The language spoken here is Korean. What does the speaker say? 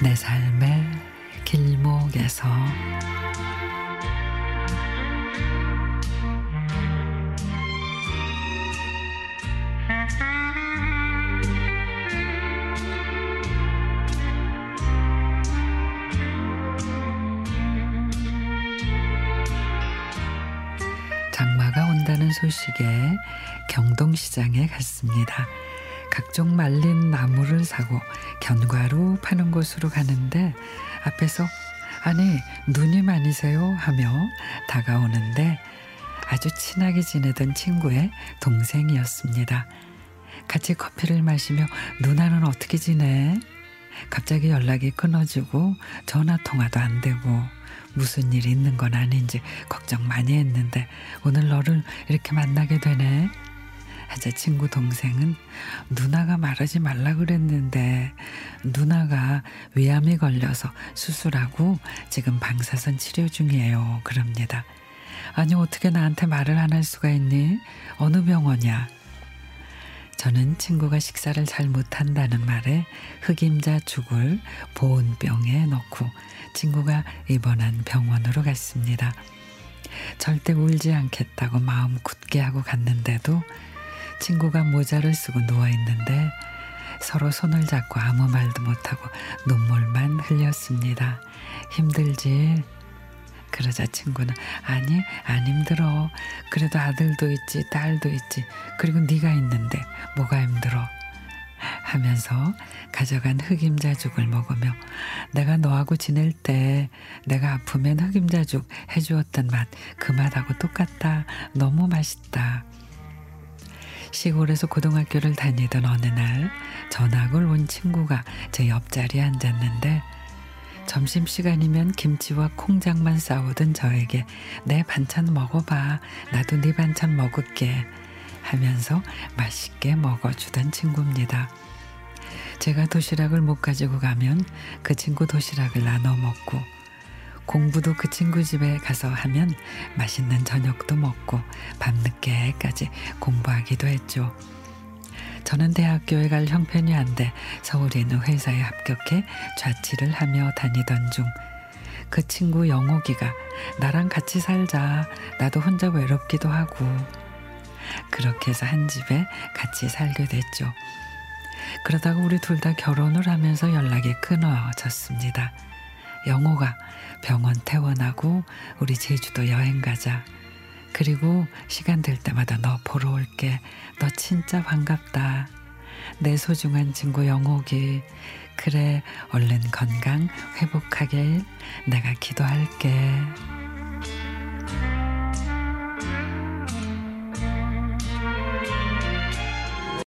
내 삶의 길목에서 장마가 온다는 소식에 경동시장에 갔습니다. 각종 말린 나무를 사고 견과류 파는 곳으로 가는데 앞에서 아니 누님아니세요 하며 다가오는데 아주 친하게 지내던 친구의 동생이었습니다. 같이 커피를 마시며 누나는 어떻게 지내? 갑자기 연락이 끊어지고 전화 통화도 안 되고 무슨 일이 있는 건 아닌지 걱정 많이 했는데 오늘 너를 이렇게 만나게 되네. 하자 친구 동생은 누나가 말하지 말라 그랬는데 누나가 위암이 걸려서 수술하고 지금 방사선 치료 중이에요. 그럽니다. 아니 어떻게 나한테 말을 안 할 수가 있니? 어느 병원이야? 저는 친구가 식사를 잘 못한다는 말에 흑임자 죽을 보온병에 넣고 친구가 입원한 병원으로 갔습니다. 절대 울지 않겠다고 마음 굳게 하고 갔는데도 친구가 모자를 쓰고 누워 있는데 서로 손을 잡고 아무 말도 못하고 눈물만 흘렸습니다. 힘들지? 그러자 친구는 아니 안 힘들어. 그래도 아들도 있지 딸도 있지. 그리고 네가 있는데 뭐가 힘들어. 하면서 가져간 흑임자죽을 먹으며 내가 너하고 지낼 때 내가 아프면 흑임자죽 해주었던 맛 그 맛하고 똑같다. 너무 맛있다. 시골에서 고등학교를 다니던 어느 날 전학을 온 친구가 제 옆자리에 앉았는데 점심시간이면 김치와 콩장만 싸우던 저에게 내 반찬 먹어봐. 나도 네 반찬 먹을게. 하면서 맛있게 먹어주던 친구입니다. 제가 도시락을 못 가지고 가면 그 친구 도시락을 나눠 먹고 공부도 그 친구 집에 가서 하면 맛있는 저녁도 먹고 밤늦게까지 공부하기도 했죠. 저는 대학교에 갈 형편이 안 돼 서울에 있는 회사에 합격해 좌치를 하며 다니던 중 그 친구 영옥이가 나랑 같이 살자. 나도 혼자 외롭기도 하고. 그렇게 해서 한 집에 같이 살게 됐죠. 그러다가 우리 둘 다 결혼을 하면서 연락이 끊어졌습니다. 영호가 병원 퇴원하고 우리 제주도 여행 가자. 그리고 시간 될 때마다 너 보러 올게. 너 진짜 반갑다. 내 소중한 친구 영옥이. 그래, 얼른 건강 회복하길 내가 기도할게.